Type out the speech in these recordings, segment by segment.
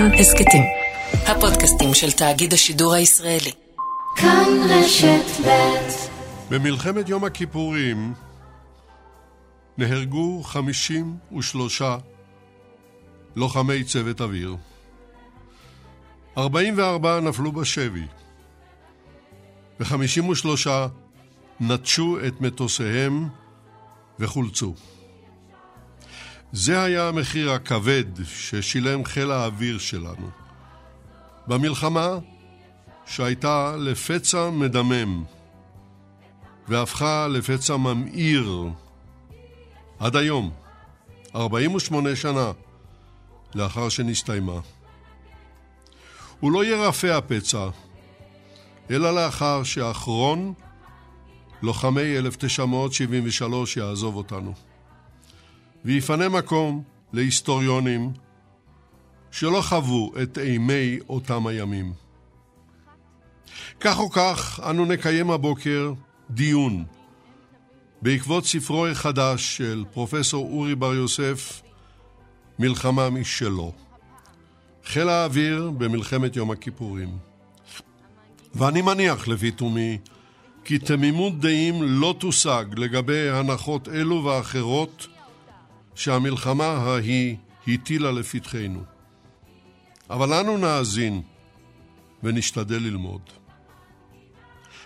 כאן הסכתים. הפודקאסטים של תאגיד השידור הישראלי. כאן רשת ב' במלחמת יום הכיפורים נהרגו 53 לוחמי צוות אוויר. 44 נפלו בשבי, ו-53 נטשו את מטוסיהם וחולצו. זה היה המחיר הכבד ששילם חיל האוויר שלנו. במלחמה שהייתה לפצע מדמם והפכה לפצע ממאיר עד היום, 48 שנה לאחר שנסתיימה. הוא לא ירפא הפצע, אלא לאחר שאחרון לוחמי 1973 יעזוב אותנו. ויפנה מקום להיסטוריונים שלא חוו את אימי אותם הימים. כך או כך, אנו נקיים הבוקר דיון בעקבות ספרו החדש של פרופסור אורי בר יוסף, מלחמה משלו. חיל האוויר במלחמת יום הכיפורים. ואני מניח, לפי תומי, כי תמימות דעים לא תושג לגבי הנחות אלו ואחרות שהמלחמה ההיא הטילה לפתחנו. אבל אנו נאזין ונשתדל ללמוד.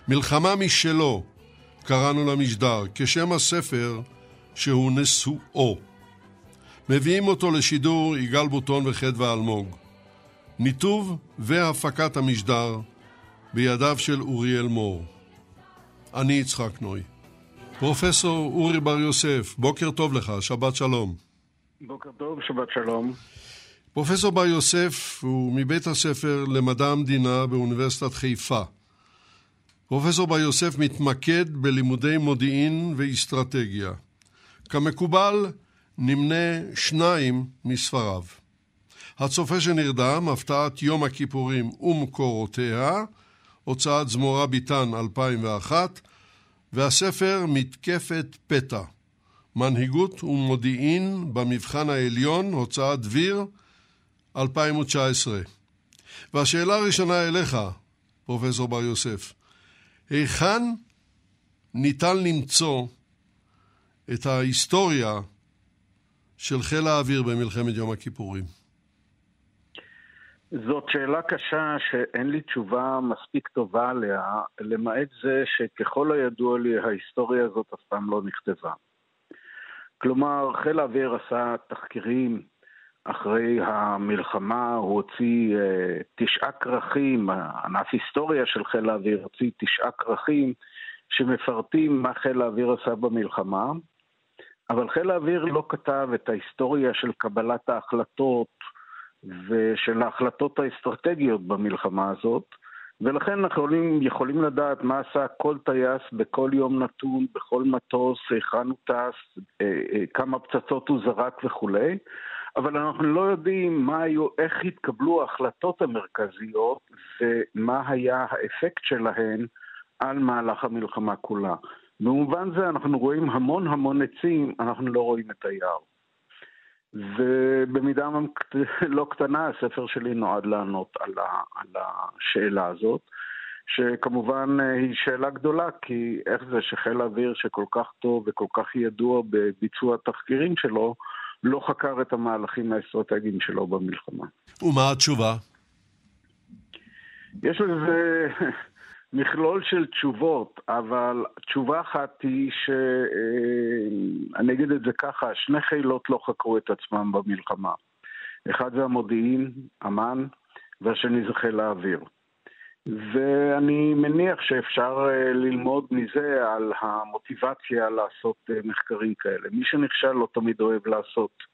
מלחמה משלו קראנו למשדר, כשם הספר שהוא נשואו. מביאים אותו לשידור יגאל בוטון וחדווה אלמוג. ניתוב והפקת המשדר בידיו של אוריאל מור. אני יצחק נוי. פרופסור אורי בר יוסף, בוקר טוב לך, שבת שלום. בוקר טוב, שבת שלום. פרופסור בר יוסף הוא מבית הספר למדע המדינה באוניברסיטת חיפה. פרופסור בר יוסף מתמקד בלימודי מודיעין ואסטרטגיה. כמקובל, נמנה שניים מספריו. הצופה שנרדם, הפתעת יום הכיפורים ומקורותיה, הוצאת זמורה ביטן 2001, והספר מתקפת פתע, מנהיגות ומודיעין במבחן העליון, הוצאת דביר 2019. והשאלה הראשונה אליך, פרופסור בר יוסף, היכן ניתן למצוא את ההיסטוריה של חיל האוויר במלחמת יום הכיפורים? זאת שאלה קשה שאין לי תשובה מספיק טובה עליה, למעט זה שככל הידוע לי ההיסטוריה הזאת אף פעם לא נכתבה. כלומר, חיל האוויר עשה תחקירים אחרי המלחמה, הוא הוציא uh, תשעה כרכים, ענף היסטוריה של חיל האוויר הוציא תשעה כרכים שמפרטים מה חיל האוויר עשה במלחמה, אבל חיל האוויר לא כתב את ההיסטוריה של קבלת ההחלטות, ושל ההחלטות האסטרטגיות במלחמה הזאת, ולכן אנחנו יכולים, יכולים לדעת מה עשה כל טייס בכל יום נתון, בכל מטוס, היכן הוא טס, אה, אה, כמה פצצות הוא זרק וכולי, אבל אנחנו לא יודעים מה היו, איך התקבלו ההחלטות המרכזיות ומה היה האפקט שלהן על מהלך המלחמה כולה. במובן זה אנחנו רואים המון המון עצים, אנחנו לא רואים את היער. ובמידה לא קטנה הספר שלי נועד לענות על, ה, על השאלה הזאת, שכמובן אה, היא שאלה גדולה, כי איך זה שחיל האוויר שכל כך טוב וכל כך ידוע בביצוע התחקירים שלו, לא חקר את המהלכים האסטרטגיים שלו במלחמה. ומה התשובה? יש לזה מכלול של תשובות, אבל תשובה אחת היא ש... אה, אני אגיד את זה ככה, שני חילות לא חקרו את עצמם במלחמה. אחד זה המודיעין, אמ"ן, והשני זה חיל האוויר. ואני מניח שאפשר אה, ללמוד מזה על המוטיבציה לעשות אה, מחקרים כאלה. מי שנכשל לא תמיד אוהב לעשות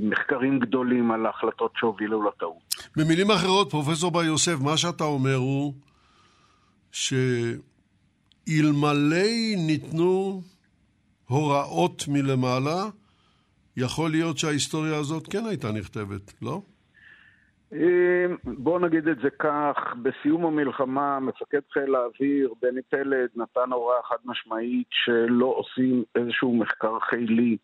מחקרים גדולים על ההחלטות שהובילו לטעות. במילים אחרות, פרופסור בר יוסף, מה שאתה אומר הוא שאלמלא ניתנו הוראות מלמעלה, יכול להיות שההיסטוריה הזאת כן הייתה נכתבת, לא? בואו נגיד את זה כך, בסיום המלחמה מפקד חיל האוויר בני פלד נתן הוראה חד משמעית שלא עושים איזשהו מחקר חילי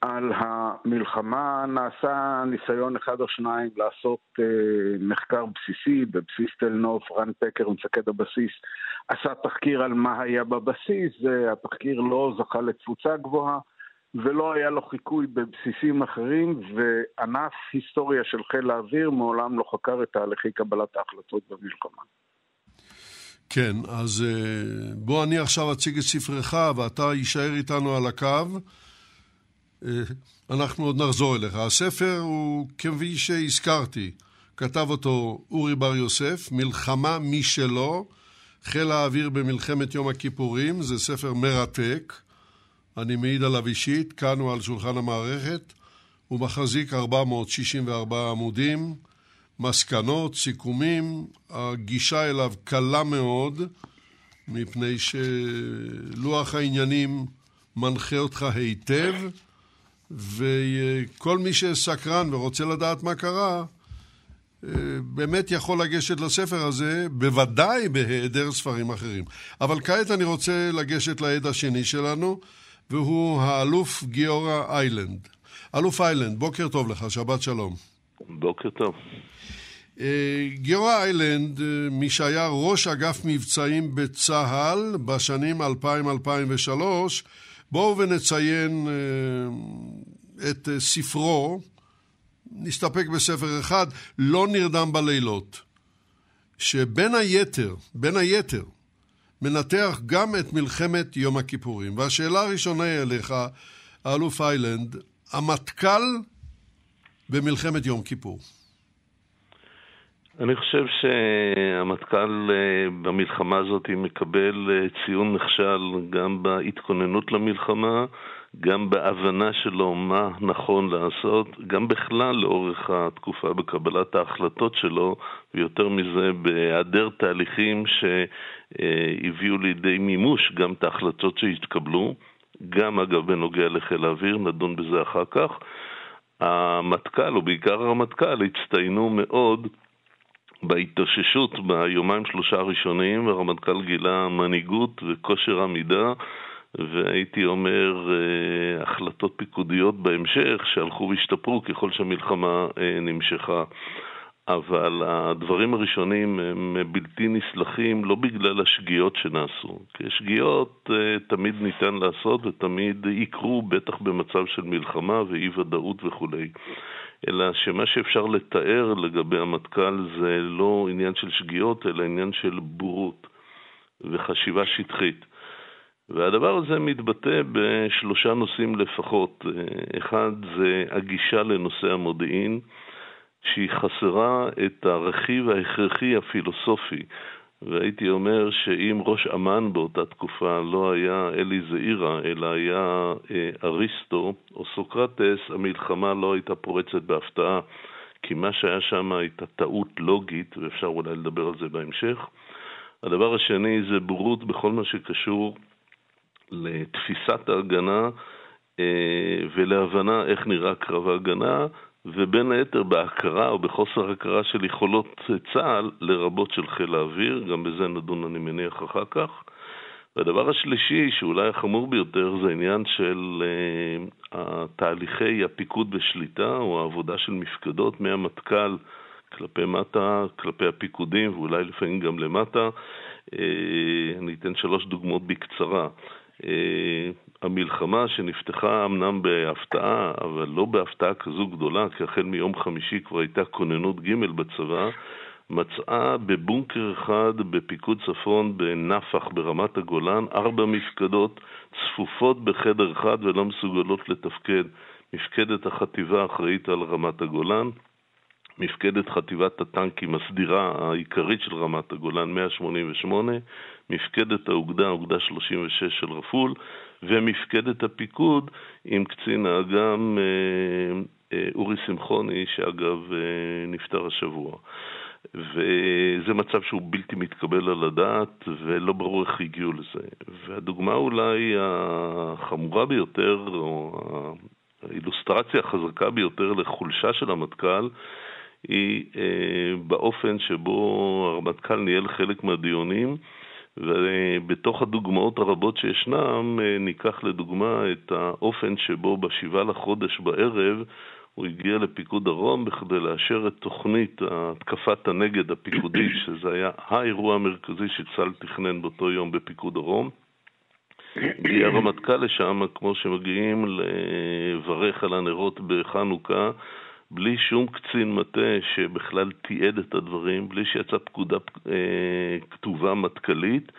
על המלחמה נעשה ניסיון אחד או שניים לעשות אה, מחקר בסיסי בבסיס תל נוף, רן פקר, מפקד הבסיס, עשה תחקיר על מה היה בבסיס, התחקיר לא זכה לתפוצה גבוהה ולא היה לו חיקוי בבסיסים אחרים, וענף היסטוריה של חיל האוויר מעולם לא חקר את תהליכי קבלת ההחלטות במלחמה. כן, אז אה, בוא אני עכשיו אציג את ספרך ואתה יישאר איתנו על הקו. אה, אנחנו עוד נחזור אליך. הספר הוא, כפי שהזכרתי, כתב אותו אורי בר יוסף, מלחמה משלו, חיל האוויר במלחמת יום הכיפורים, זה ספר מרתק, אני מעיד עליו אישית, כאן הוא על שולחן המערכת, הוא מחזיק 464 עמודים, מסקנות, סיכומים, הגישה אליו קלה מאוד, מפני שלוח העניינים מנחה אותך היטב, וכל מי שסקרן ורוצה לדעת מה קרה, באמת יכול לגשת לספר הזה, בוודאי בהיעדר ספרים אחרים. אבל כעת אני רוצה לגשת לעד השני שלנו, והוא האלוף גיורא איילנד. אלוף איילנד, בוקר טוב לך, שבת שלום. בוקר טוב. אה, גיורא איילנד, אה, מי שהיה ראש אגף מבצעים בצה"ל בשנים 2000-2003, בואו ונציין אה, את ספרו, נסתפק בספר אחד, לא נרדם בלילות, שבין היתר, בין היתר, מנתח גם את מלחמת יום הכיפורים. והשאלה הראשונה היא אליך, האלוף איילנד, המטכ"ל במלחמת יום כיפור. אני חושב שהמטכ"ל אה, במלחמה הזאת מקבל אה, ציון נכשל גם בהתכוננות למלחמה, גם בהבנה שלו מה נכון לעשות, גם בכלל לאורך התקופה בקבלת ההחלטות שלו, ויותר מזה בהיעדר תהליכים שהביאו לידי מימוש גם את ההחלטות שהתקבלו, גם אגב בנוגע לחיל האוויר, נדון בזה אחר כך. המטכ"ל, או בעיקר הרמטכ"ל, הצטיינו מאוד בהתאוששות ביומיים שלושה הראשונים, הרמטכ"ל גילה מנהיגות וכושר עמידה, והייתי אומר אה, החלטות פיקודיות בהמשך שהלכו והשתפרו ככל שהמלחמה אה, נמשכה. אבל הדברים הראשונים הם בלתי נסלחים לא בגלל השגיאות שנעשו, כי שגיאות אה, תמיד ניתן לעשות ותמיד יקרו, בטח במצב של מלחמה ואי ודאות וכולי. אלא שמה שאפשר לתאר לגבי המטכ"ל זה לא עניין של שגיאות, אלא עניין של בורות וחשיבה שטחית. והדבר הזה מתבטא בשלושה נושאים לפחות. אחד זה הגישה לנושא המודיעין, שהיא חסרה את הרכיב ההכרחי הפילוסופי והייתי אומר שאם ראש אמ"ן באותה תקופה לא היה אלי זעירה, אלא היה אה, אריסטו או סוקרטס, המלחמה לא הייתה פורצת בהפתעה, כי מה שהיה שם הייתה טעות לוגית, ואפשר אולי לדבר על זה בהמשך. הדבר השני זה בורות בכל מה שקשור לתפיסת ההגנה אה, ולהבנה איך נראה קרב ההגנה, ובין היתר בהכרה או בחוסר הכרה של יכולות צה"ל, לרבות של חיל האוויר, גם בזה נדון אני מניח אחר כך. והדבר השלישי, שאולי החמור ביותר, זה העניין של uh, תהליכי הפיקוד בשליטה, או העבודה של מפקדות מהמטכ"ל כלפי מטה, כלפי הפיקודים, ואולי לפעמים גם למטה. Uh, אני אתן שלוש דוגמאות בקצרה. Uh, המלחמה שנפתחה אמנם בהפתעה, אבל לא בהפתעה כזו גדולה, כי החל מיום חמישי כבר הייתה כוננות ג' בצבא, מצאה בבונקר אחד בפיקוד צפון בנפח ברמת הגולן ארבע מפקדות צפופות בחדר אחד ולא מסוגלות לתפקד. מפקדת החטיבה האחראית על רמת הגולן, מפקדת חטיבת הטנקים הסדירה העיקרית של רמת הגולן 188, מפקדת האוגדה, אוגדה 36 של רפול, ומפקדת הפיקוד עם קצין האג"ם אה, אה, אורי שמחוני, שאגב אה, נפטר השבוע. וזה מצב שהוא בלתי מתקבל על הדעת ולא ברור איך הגיעו לזה. והדוגמה אולי החמורה ביותר, או האילוסטרציה החזקה ביותר לחולשה של המטכ"ל, היא באופן שבו הרמטכ"ל ניהל חלק מהדיונים ובתוך הדוגמאות הרבות שישנם, ניקח לדוגמה את האופן שבו בשבעה לחודש בערב הוא הגיע לפיקוד דרום בכדי לאשר את תוכנית התקפת הנגד הפיקודית, שזה היה האירוע המרכזי שצה"ל תכנן באותו יום בפיקוד דרום. הגיע הרמטכ"ל לשם, כמו שמגיעים לברך על הנרות בחנוכה, בלי שום קצין מטה שבכלל תיעד את הדברים, בלי שיצאה פקודה אה, כתובה מטכ"לית,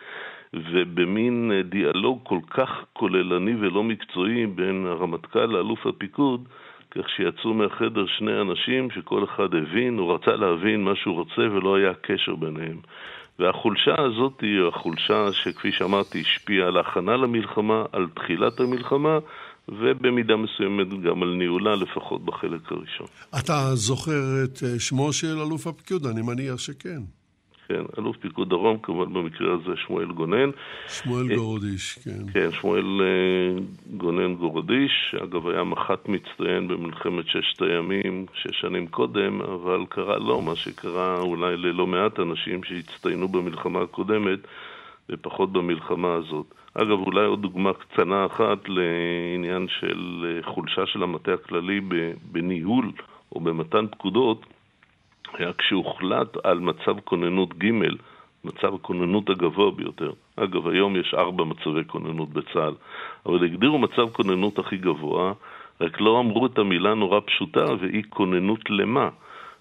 ובמין דיאלוג כל כך כוללני ולא מקצועי בין הרמטכ"ל לאלוף הפיקוד, כך שיצאו מהחדר שני אנשים שכל אחד הבין, הוא רצה להבין מה שהוא רוצה ולא היה קשר ביניהם. והחולשה הזאת היא החולשה שכפי שאמרתי השפיעה על ההכנה למלחמה, על תחילת המלחמה ובמידה מסוימת גם על ניהולה, לפחות בחלק הראשון. אתה זוכר את אה, שמו של אלוף הפיקוד? אני מניח שכן. כן, אלוף פיקוד דרום, כמובן במקרה הזה שמואל גונן. שמואל אה, גורדיש, כן. כן, שמואל אה, גונן גורדיש, שאגב היה מח"ט מצטיין במלחמת ששת הימים, שש שנים קודם, אבל קרה לו מה שקרה אולי ללא מעט אנשים שהצטיינו במלחמה הקודמת ופחות במלחמה הזאת. אגב, אולי עוד דוגמה קצנה אחת לעניין של אה, חולשה של המטה הכללי בניהול או במתן פקודות. היה כשהוחלט על מצב כוננות ג', מצב הכוננות הגבוה ביותר. אגב, היום יש ארבע מצבי כוננות בצה"ל, אבל הגדירו מצב כוננות הכי גבוה, רק לא אמרו את המילה נורא פשוטה, והיא כוננות למה?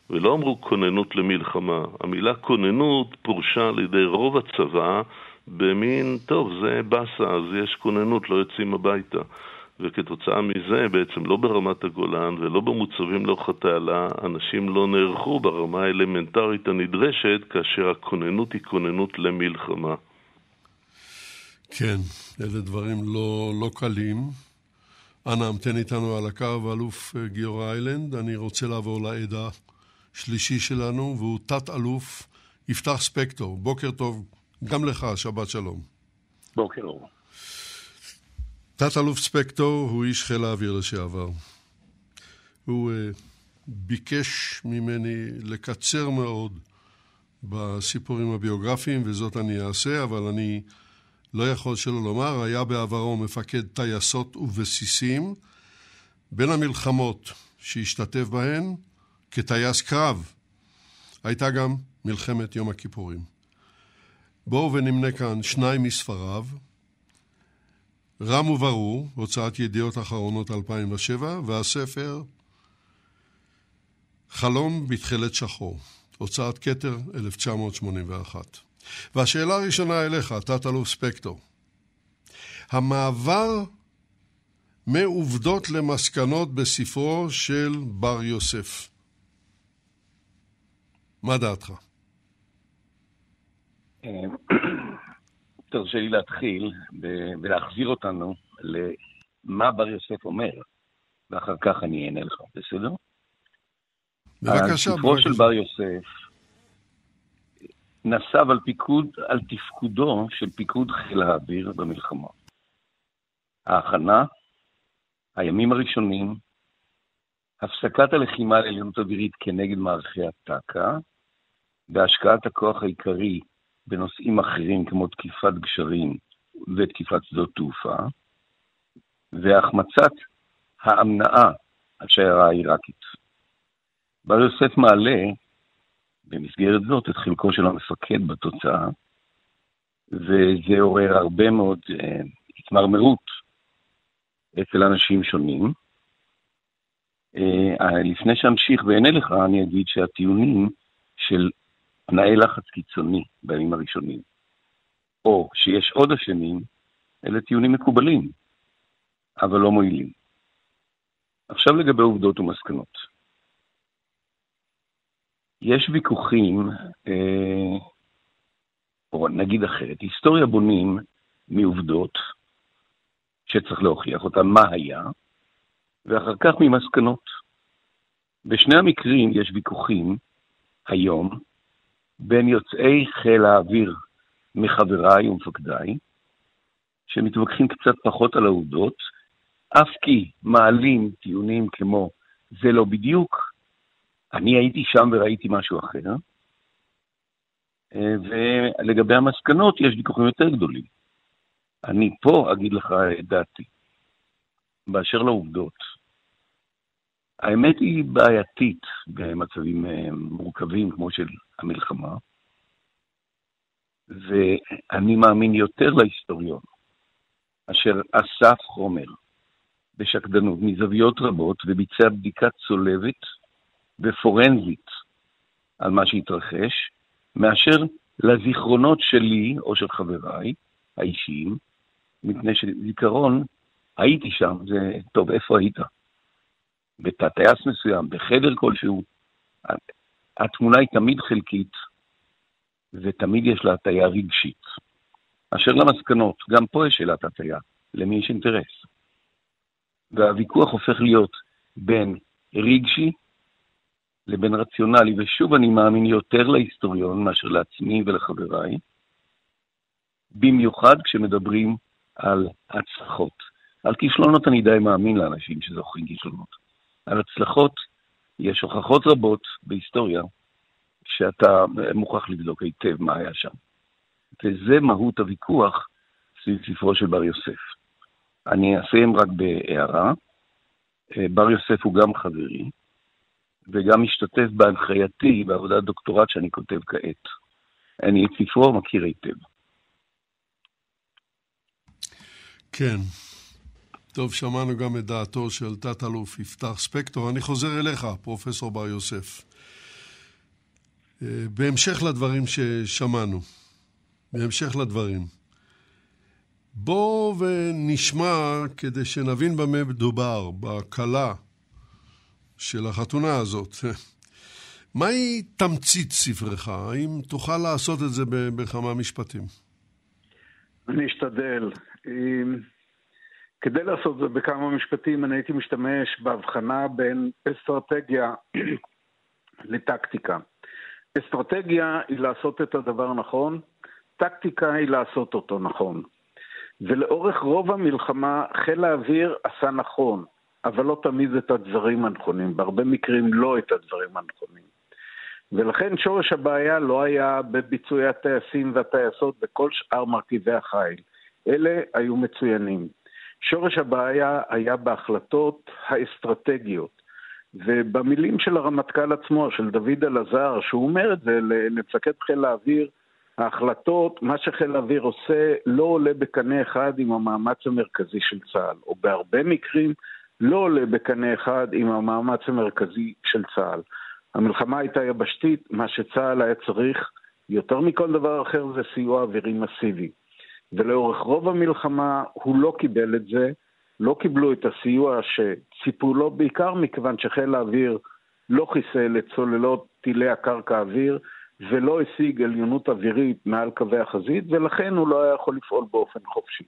ולא אמרו כוננות למלחמה. המילה כוננות פורשה על ידי רוב הצבא במין, טוב, זה באסה, אז יש כוננות, לא יוצאים הביתה. וכתוצאה מזה בעצם לא ברמת הגולן ולא במוצבים לאורך התעלה, אנשים לא נערכו ברמה האלמנטרית הנדרשת כאשר הכוננות היא כוננות למלחמה. כן, אלה דברים לא, לא קלים. אנא המתן איתנו על הקו, אלוף אה, גיורא איילנד. אני רוצה לעבור לעד השלישי שלנו, והוא תת-אלוף יפתח ספקטור. בוקר טוב גם לך, שבת שלום. בוקר אור. תת-אלוף ספקטור הוא איש חיל האוויר לשעבר. הוא uh, ביקש ממני לקצר מאוד בסיפורים הביוגרפיים, וזאת אני אעשה, אבל אני לא יכול שלא לומר, היה בעברו מפקד טייסות ובסיסים. בין המלחמות שהשתתף בהן, כטייס קרב, הייתה גם מלחמת יום הכיפורים. בואו ונמנה כאן שניים מספריו, רם וברור, הוצאת ידיעות אחרונות 2007, והספר חלום בתכלת שחור, הוצאת כתר 1981. והשאלה הראשונה אליך, תת-אלוף ספקטור. המעבר מעובדות למסקנות בספרו של בר יוסף. מה דעתך? אה, תרשה לי להתחיל ולהחזיר אותנו למה בר יוסף אומר, ואחר כך אני אענה לך, בסדר? בבקשה. הספרו של בר יוסף נסב על פיקוד, על תפקודו של פיקוד חיל האוויר במלחמה. ההכנה, הימים הראשונים, הפסקת הלחימה לעליונות אווירית כנגד מערכי הטק"א, והשקעת הכוח העיקרי בנושאים אחרים כמו תקיפת גשרים ותקיפת שדות תעופה, והחמצת האמנעה על שיירה העיראקית. בר יוסף מעלה במסגרת זאת את חלקו של המפקד בתוצאה, וזה עורר הרבה מאוד אה, התמרמרות אצל אנשים שונים. אה, לפני שאמשיך ואענה לך, אני אגיד שהטיעונים של תנאי לחץ קיצוני בימים הראשונים, או שיש עוד אשמים, אלה טיעונים מקובלים, אבל לא מועילים. עכשיו לגבי עובדות ומסקנות. יש ויכוחים, אה, או נגיד אחרת, היסטוריה בונים מעובדות שצריך להוכיח אותן, מה היה, ואחר כך ממסקנות. בשני המקרים יש ויכוחים היום בין יוצאי חיל האוויר מחבריי ומפקדיי, שמתווכחים קצת פחות על העובדות, אף כי מעלים טיעונים כמו זה לא בדיוק, אני הייתי שם וראיתי משהו אחר, ולגבי המסקנות יש ויכוחים יותר גדולים. אני פה אגיד לך את דעתי. באשר לעובדות, האמת היא בעייתית במצבים אה, מורכבים כמו של המלחמה, ואני מאמין יותר להיסטוריון, אשר אסף חומר בשקדנות מזוויות רבות וביצע בדיקה צולבת ופורנזית על מה שהתרחש, מאשר לזיכרונות שלי או של חבריי האישיים, מפני שזיכרון, הייתי שם, זה, טוב, איפה היית? בתא טייס מסוים, בחדר כלשהו, התמונה היא תמיד חלקית, ותמיד יש לה הטיה רגשית. אשר למסקנות, גם פה יש שאלת הטיה, למי יש אינטרס. והוויכוח הופך להיות בין רגשי לבין רציונלי, ושוב אני מאמין יותר להיסטוריון מאשר לעצמי ולחבריי, במיוחד כשמדברים על הצלחות. על כישלונות אני די מאמין לאנשים שזוכרים כישלונות. על הצלחות יש הוכחות רבות בהיסטוריה שאתה מוכרח לבדוק היטב מה היה שם. וזה מהות הוויכוח סביב ספרו של בר יוסף. אני אסיים רק בהערה. בר יוסף הוא גם חברי, וגם משתתף בהנחייתי בעבודת דוקטורט שאני כותב כעת. אני את ספרו מכיר היטב. כן. טוב, שמענו גם את דעתו של תת-אלוף יפתח ספקטור. אני חוזר אליך, פרופסור בר יוסף. אה, בהמשך לדברים ששמענו, בהמשך לדברים, בואו ונשמע, כדי שנבין במה מדובר, בכלה של החתונה הזאת. מהי תמצית ספרך? האם תוכל לעשות את זה בכמה משפטים? אני אשתדל. כדי לעשות את זה בכמה משפטים, אני הייתי משתמש בהבחנה בין אסטרטגיה לטקטיקה. אסטרטגיה היא לעשות את הדבר נכון, טקטיקה היא לעשות אותו נכון. ולאורך רוב המלחמה חיל האוויר עשה נכון, אבל לא תמיד את הדברים הנכונים, בהרבה מקרים לא את הדברים הנכונים. ולכן שורש הבעיה לא היה בביצועי הטייסים והטייסות וכל שאר מרכיבי החיל. אלה היו מצוינים. שורש הבעיה היה בהחלטות האסטרטגיות. ובמילים של הרמטכ"ל עצמו, של דוד אלעזר, שהוא אומר את זה למפקד חיל האוויר, ההחלטות, מה שחיל האוויר עושה, לא עולה בקנה אחד עם המאמץ המרכזי של צה"ל, או בהרבה מקרים לא עולה בקנה אחד עם המאמץ המרכזי של צה"ל. המלחמה הייתה יבשתית, מה שצה"ל היה צריך יותר מכל דבר אחר זה סיוע אווירי מסיבי. ולאורך רוב המלחמה הוא לא קיבל את זה, לא קיבלו את הסיוע שציפו לו, בעיקר מכיוון שחיל האוויר לא חיסל את צוללות טילי הקרקע אוויר ולא השיג עליונות אווירית מעל קווי החזית, ולכן הוא לא היה יכול לפעול באופן חופשי.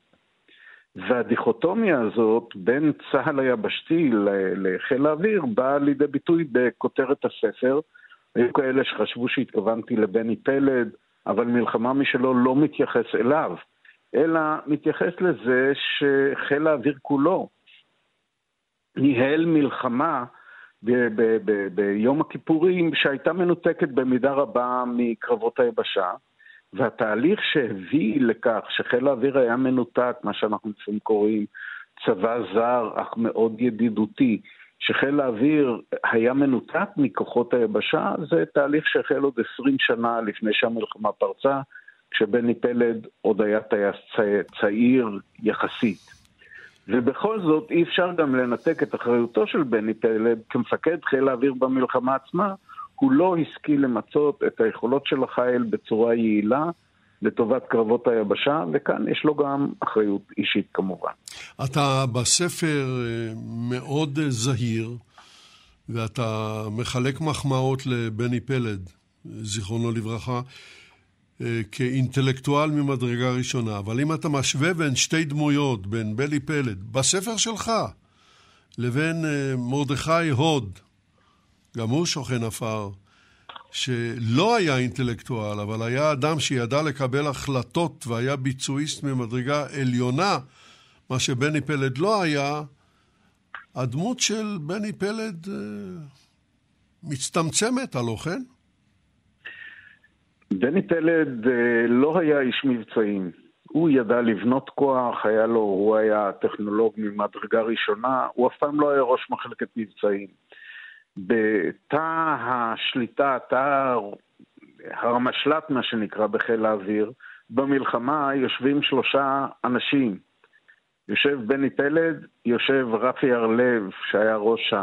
והדיכוטומיה הזאת בין צה"ל היבשתי לחיל האוויר באה לידי ביטוי בכותרת הספר. היו כאלה שחשבו שהתכוונתי לבני פלד, אבל מלחמה משלו לא מתייחס אליו. אלא מתייחס לזה שחיל האוויר כולו ניהל מלחמה ביום הכיפורים שהייתה מנותקת במידה רבה מקרבות היבשה, והתהליך שהביא לכך שחיל האוויר היה מנותק, מה שאנחנו לפעמים קוראים צבא זר אך מאוד ידידותי, שחיל האוויר היה מנותק מכוחות היבשה, זה תהליך שהחל עוד 20 שנה לפני שהמלחמה פרצה, כשבני פלד עוד היה טייס צעיר יחסית. ובכל זאת אי אפשר גם לנתק את אחריותו של בני פלד כמפקד חיל האוויר במלחמה עצמה, הוא לא השכיל למצות את היכולות של החיל בצורה יעילה לטובת קרבות היבשה, וכאן יש לו גם אחריות אישית כמובן. אתה בספר אה, מאוד זהיר, ואתה מחלק מחמאות לבני פלד, זיכרונו לברכה. אה, כאינטלקטואל ממדרגה ראשונה, אבל אם אתה משווה בין שתי דמויות, בין בלי פלד, בספר שלך, לבין אה, מרדכי הוד, גם הוא שוכן עפר, שלא היה אינטלקטואל, אבל היה אדם שידע לקבל החלטות והיה ביצועיסט ממדרגה עליונה, מה שבני פלד לא היה, הדמות של בני פלד אה, מצטמצמת, הלא כן? דני פלד אה, לא היה איש מבצעים. הוא ידע לבנות כוח, היה לו, הוא היה טכנולוג ממדרגה ראשונה, הוא אף פעם לא היה ראש מחלקת מבצעים. בתא השליטה, תא הרמשל"ט, מה שנקרא, בחיל האוויר, במלחמה יושבים שלושה אנשים. יושב בני פלד, יושב רפי הרלב, שהיה ראש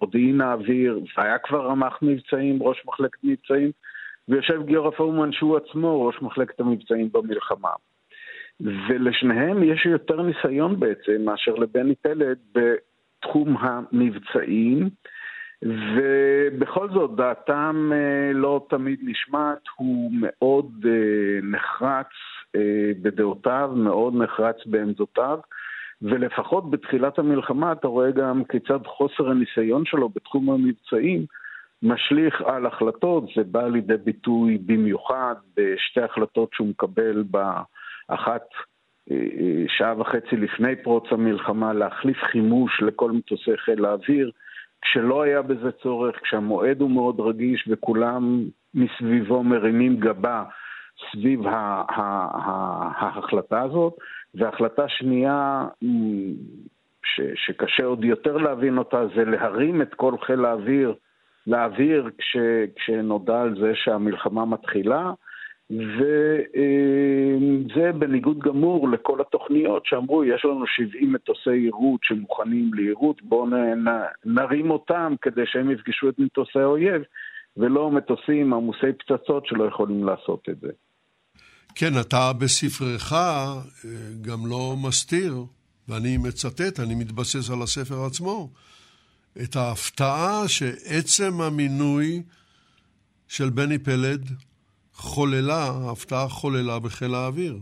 מודיעין האוויר, והיה כבר רמ"ח מבצעים, ראש מחלקת מבצעים, ויושב גיורא פורמן שהוא עצמו ראש מחלקת המבצעים במלחמה. ולשניהם יש יותר ניסיון בעצם מאשר לבני פלד בתחום המבצעים, ובכל זאת דעתם אה, לא תמיד נשמעת, הוא מאוד אה, נחרץ אה, בדעותיו, מאוד נחרץ בעמדותיו. ולפחות בתחילת המלחמה אתה רואה גם כיצד חוסר הניסיון שלו בתחום המבצעים משליך על החלטות, זה בא לידי ביטוי במיוחד בשתי החלטות שהוא מקבל באחת אה, אה, שעה וחצי לפני פרוץ המלחמה להחליף חימוש לכל מטוסי חיל האוויר, כשלא היה בזה צורך, כשהמועד הוא מאוד רגיש וכולם מסביבו מרימים גבה סביב ההחלטה הזאת. והחלטה שנייה, ש, שקשה עוד יותר להבין אותה, זה להרים את כל חיל האוויר לאוויר כש, כשנודע על זה שהמלחמה מתחילה, וזה בניגוד גמור לכל התוכניות שאמרו, יש לנו 70 מטוסי יירוט שמוכנים ליירוט, בואו נרים אותם כדי שהם יפגשו את מטוסי האויב, ולא מטוסים עמוסי פצצות שלא יכולים לעשות את זה. כן, אתה בספרך אה, גם לא מסתיר, ואני מצטט, אני מתבסס על הספר עצמו, את ההפתעה שעצם המינוי של בני פלד חוללה, ההפתעה חוללה בחיל האוויר.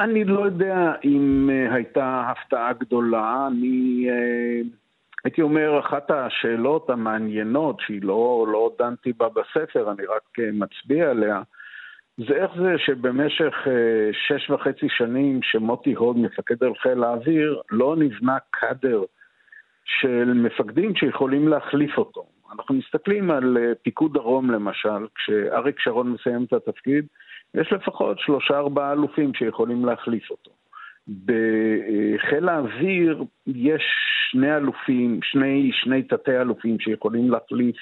אני לא יודע אם אה, הייתה הפתעה גדולה, אני אה, הייתי אומר, אחת השאלות המעניינות, שהיא לא, לא דנתי בה בספר, אני רק מצביע עליה, זה איך זה שבמשך אה, שש וחצי שנים שמוטי הוד מפקד על חיל האוויר, לא נבנה קאדר של מפקדים שיכולים להחליף אותו. אנחנו מסתכלים על אה, פיקוד דרום למשל, כשאריק שרון מסיים את התפקיד, יש לפחות שלושה ארבעה אלופים שיכולים להחליף אותו. בחיל האוויר יש שני אלופים, שני, שני תתי אלופים שיכולים להחליף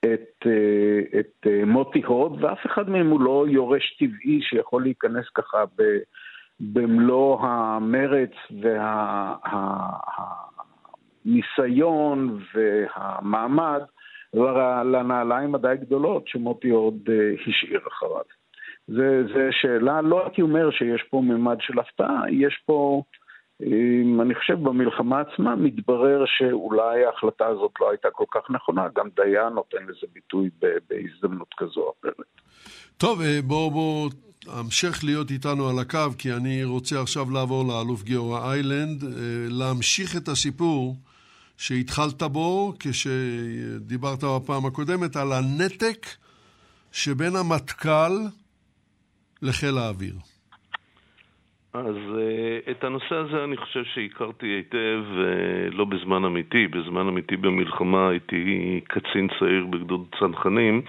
את, אה, את אה, מוטי הוד, ואף אחד מהם הוא לא יורש טבעי שיכול להיכנס ככה במלוא המרץ והניסיון והמעמד לנעליים הדי גדולות שמוטי הוד אה, השאיר אחריו. זה שאלה, לא הייתי אומר שיש פה ממד של הפתעה, יש פה אני חושב במלחמה עצמה מתברר שאולי ההחלטה הזאת לא הייתה כל כך נכונה, גם דיין נותן לזה ביטוי בהזדמנות כזו או אחרת. טוב, אה, בואו בוא, המשך להיות איתנו על הקו, כי אני רוצה עכשיו לעבור לאלוף גיורא איילנד, אה, להמשיך את הסיפור שהתחלת בו כשדיברת בפעם הקודמת על הנתק שבין המטכ"ל לחיל האוויר. אז uh, את הנושא הזה אני חושב שהכרתי היטב, uh, לא בזמן אמיתי, בזמן אמיתי במלחמה הייתי קצין צעיר בגדוד צנחנים,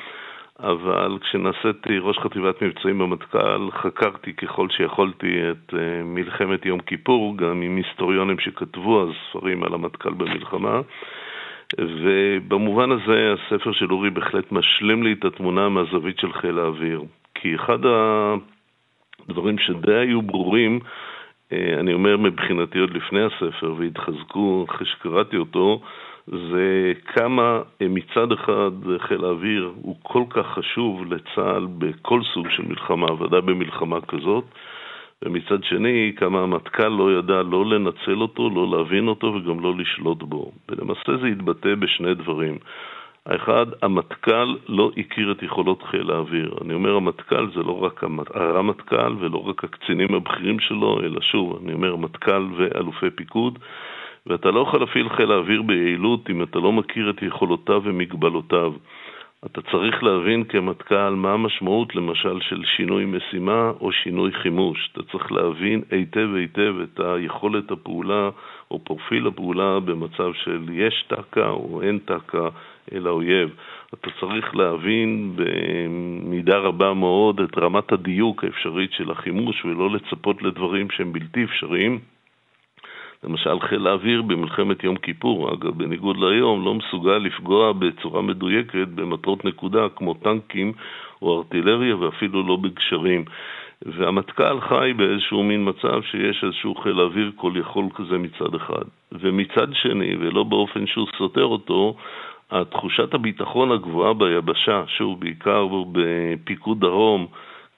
אבל כשנעשיתי ראש חטיבת מבצעים במטכ"ל, חקרתי ככל שיכולתי את uh, מלחמת יום כיפור, גם עם היסטוריונים שכתבו אז ספרים על המטכ"ל במלחמה. ובמובן הזה הספר של אורי בהחלט משלים לי את התמונה מהזווית של חיל האוויר. כי אחד ה... דברים שדי היו ברורים, אה, אני אומר מבחינתי עוד לפני הספר, והתחזקו אחרי שקראתי אותו, זה כמה אה, מצד אחד חיל האוויר הוא כל כך חשוב לצה"ל בכל סוג של מלחמה, ודאי במלחמה כזאת, ומצד שני, כמה המטכ"ל לא ידע לא לנצל אותו, לא להבין אותו וגם לא לשלוט בו. ולמעשה זה התבטא בשני דברים. האחד, המטכ"ל לא הכיר את יכולות חיל האוויר. אני אומר המטכ"ל זה לא רק הרמטכ"ל ולא רק הקצינים הבכירים שלו, אלא שוב, אני אומר מטכ"ל ואלופי פיקוד, ואתה לא יכול להפעיל חיל האוויר ביעילות אם אתה לא מכיר את יכולותיו ומגבלותיו. אתה צריך להבין כמטכ"ל מה המשמעות למשל של שינוי משימה או שינוי חימוש. אתה צריך להבין היטב היטב את היכולת הפעולה או פרופיל הפעולה במצב של יש תק"א או אין תק"א אל האויב. אתה צריך להבין במידה רבה מאוד את רמת הדיוק האפשרית של החימוש ולא לצפות לדברים שהם בלתי אפשריים. למשל חיל האוויר במלחמת יום כיפור, אגב, בניגוד להיום, לא מסוגל לפגוע בצורה מדויקת במטרות נקודה כמו טנקים או ארטילריה ואפילו לא בגשרים. והמטכ"ל חי באיזשהו מין מצב שיש איזשהו חיל אוויר כל יכול כזה מצד אחד. ומצד שני, ולא באופן שהוא סותר אותו, תחושת הביטחון הגבוהה ביבשה, שוב, בעיקר בפיקוד דרום,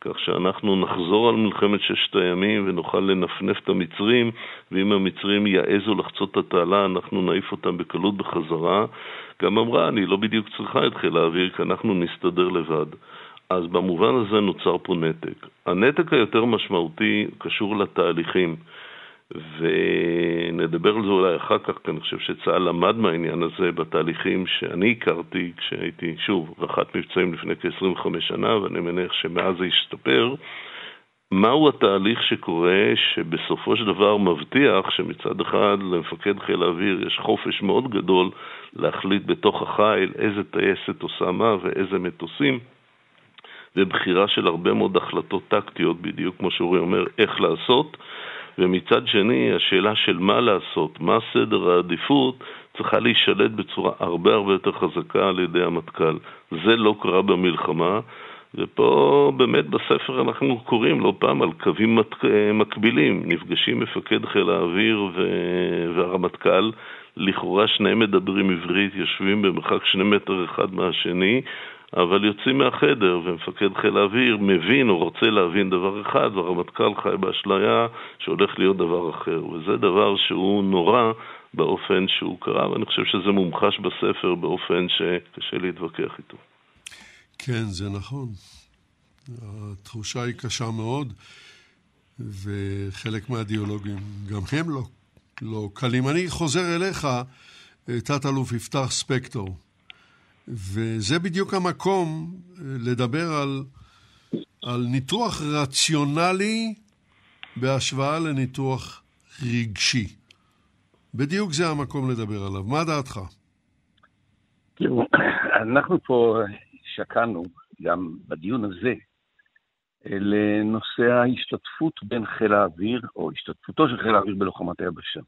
כך שאנחנו נחזור על מלחמת ששת הימים ונוכל לנפנף את המצרים, ואם המצרים יעזו לחצות את התעלה, אנחנו נעיף אותם בקלות בחזרה. גם אמרה, אני לא בדיוק צריכה את חיל האוויר, כי אנחנו נסתדר לבד. אז במובן הזה נוצר פה נתק. הנתק היותר משמעותי קשור לתהליכים. ונדבר על זה אולי אחר כך, כי אני חושב שצה"ל למד מהעניין הזה בתהליכים שאני הכרתי כשהייתי, שוב, רח"ט מבצעים לפני כ-25 שנה, ואני מניח שמאז זה השתפר. מהו התהליך שקורה שבסופו של דבר מבטיח שמצד אחד למפקד חיל האוויר יש חופש מאוד גדול להחליט בתוך החיל איזה טייסת עושה מה ואיזה מטוסים ובחירה של הרבה מאוד החלטות טקטיות, בדיוק כמו שאורי אומר, איך לעשות ומצד שני, השאלה של מה לעשות, מה סדר העדיפות, צריכה להישלט בצורה הרבה הרבה יותר חזקה על ידי המטכ"ל. זה לא קרה במלחמה, ופה באמת בספר אנחנו קוראים לא פעם על קווים מקבילים. נפגשים מפקד חיל האוויר והרמטכ"ל, לכאורה שניהם מדברים עברית, יושבים במרחק שני מטר אחד מהשני, אבל יוצאים מהחדר ומפקד חיל האוויר מבין או רוצה להבין דבר אחד והרמטכ"ל חי באשליה שהולך להיות דבר אחר וזה דבר שהוא נורא באופן שהוא קרה ואני חושב שזה מומחש בספר באופן שקשה להתווכח איתו. כן, זה נכון. התחושה היא קשה מאוד וחלק מהדיאלוגים גם הם לא, לא קלים. אני חוזר אליך, תת-אלוף יפתח ספקטור. וזה בדיוק המקום אה, לדבר על, על ניתוח רציונלי בהשוואה לניתוח רגשי. בדיוק זה המקום לדבר עליו. מה דעתך? תראו, אנחנו פה שקענו גם בדיון הזה לנושא ההשתתפות בין חיל האוויר, או השתתפותו של חיל האוויר בלוחמת היבשה.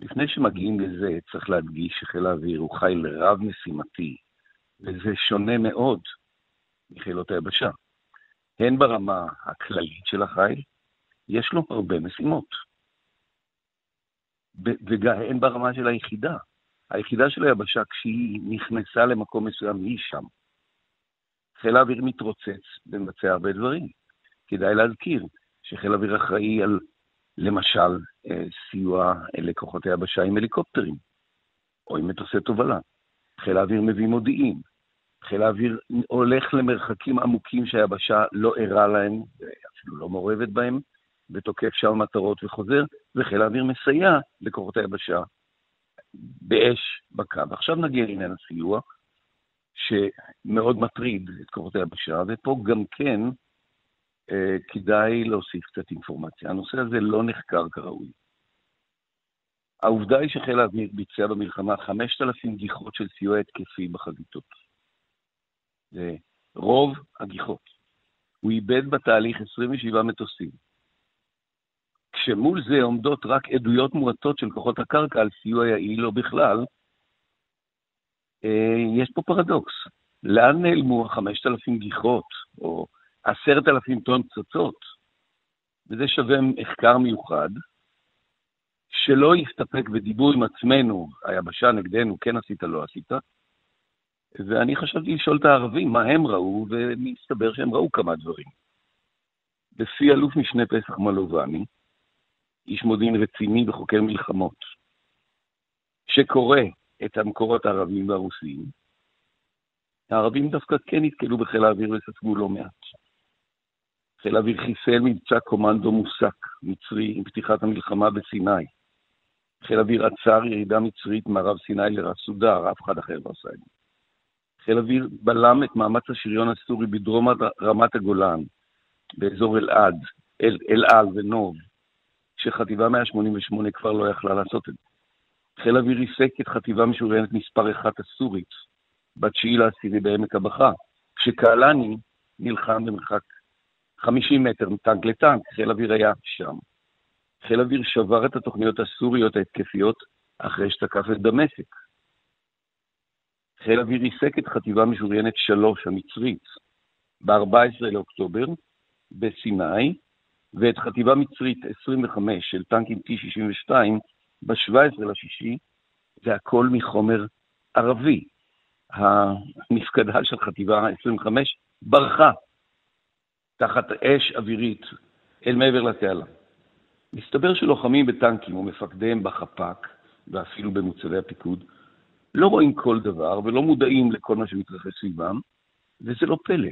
לפני שמגיעים לזה, צריך להדגיש שחיל האוויר הוא חיל רב-משימתי, וזה שונה מאוד מחילות היבשה. הן ברמה הכללית של החיל, יש לו הרבה משימות. והן ברמה של היחידה. היחידה של היבשה, כשהיא נכנסה למקום מסוים, היא שם. חיל האוויר מתרוצץ ומבצע הרבה דברים. כדאי להזכיר שחיל האוויר אחראי על למשל, אה, סיוע לכוחות היבשה עם הליקופטרים, או עם מטוסי תובלה. חיל האוויר מביא מודיעין. חיל האוויר הולך למרחקים עמוקים שהיבשה לא ערה להם, אפילו לא מעורבת בהם, ותוקף שם מטרות וחוזר, וחיל האוויר מסייע לכוחות היבשה באש בקו. עכשיו נגיע לעניין הסיוע, שמאוד מטריד את כוחות היבשה, ופה גם כן כדאי להוסיף קצת אינפורמציה. הנושא הזה לא נחקר כראוי. העובדה היא שחיל האוויר ביצע במלחמה 5,000 גיחות של סיוע התקפי בחזיתות. זה רוב הגיחות. הוא איבד בתהליך 27 מטוסים. כשמול זה עומדות רק עדויות מועטות של כוחות הקרקע על סיוע יעיל או בכלל, אה, יש פה פרדוקס. לאן נעלמו ה-5,000 גיחות, או עשרת אלפים טון פצצות, וזה שווה מחקר מיוחד, שלא יסתפק בדיבור עם עצמנו, היבשה נגדנו, כן עשית, לא עשית. ואני חשבתי לשאול את הערבים מה הם ראו, ומסתבר שהם ראו כמה דברים. לפי אלוף משנה פסח מלובני, איש מודיעין רציני וחוקר מלחמות, שקורא את המקורות הערבים והרוסיים, הערבים דווקא כן נתקלו בחיל האוויר וספגו לא מעט. חיל האוויר חיסל מבצע קומנדו מוסק מצרי עם פתיחת המלחמה בסיני. חיל האוויר עצר ירידה מצרית מערב סיני לרס סודר, אף אחד אחר לא עשה את זה. חיל אוויר בלם את מאמץ השריון הסורי בדרום רמת הגולן, באזור אלעד, אל, אלעל ונוב, שחטיבה 188 כבר לא יכלה לעשות את זה. חיל אוויר ריסק את חטיבה משוריינת מספר אחת הסורית, ב-9 לעשירי בעמק הבכה, כשקהלני נלחם במרחק 50 מטר מטנק לטנק, חיל אוויר היה שם. חיל אוויר שבר את התוכניות הסוריות ההתקפיות אחרי שתקף את דמשק. חיל אוויר ריסק את חטיבה משוריינת 3 המצרית ב-14 לאוקטובר בסיני, ואת חטיבה מצרית 25 של טנקים T-62 ב-17 לשישי, זה הכל מחומר ערבי. המפקדה של חטיבה 25 ברחה תחת אש אווירית אל מעבר לתעלה. מסתבר שלוחמים בטנקים ומפקדיהם בחפ"ק, ואפילו במוצבי הפיקוד, לא רואים כל דבר ולא מודעים לכל מה שמתרחש סביבם, וזה לא פלא,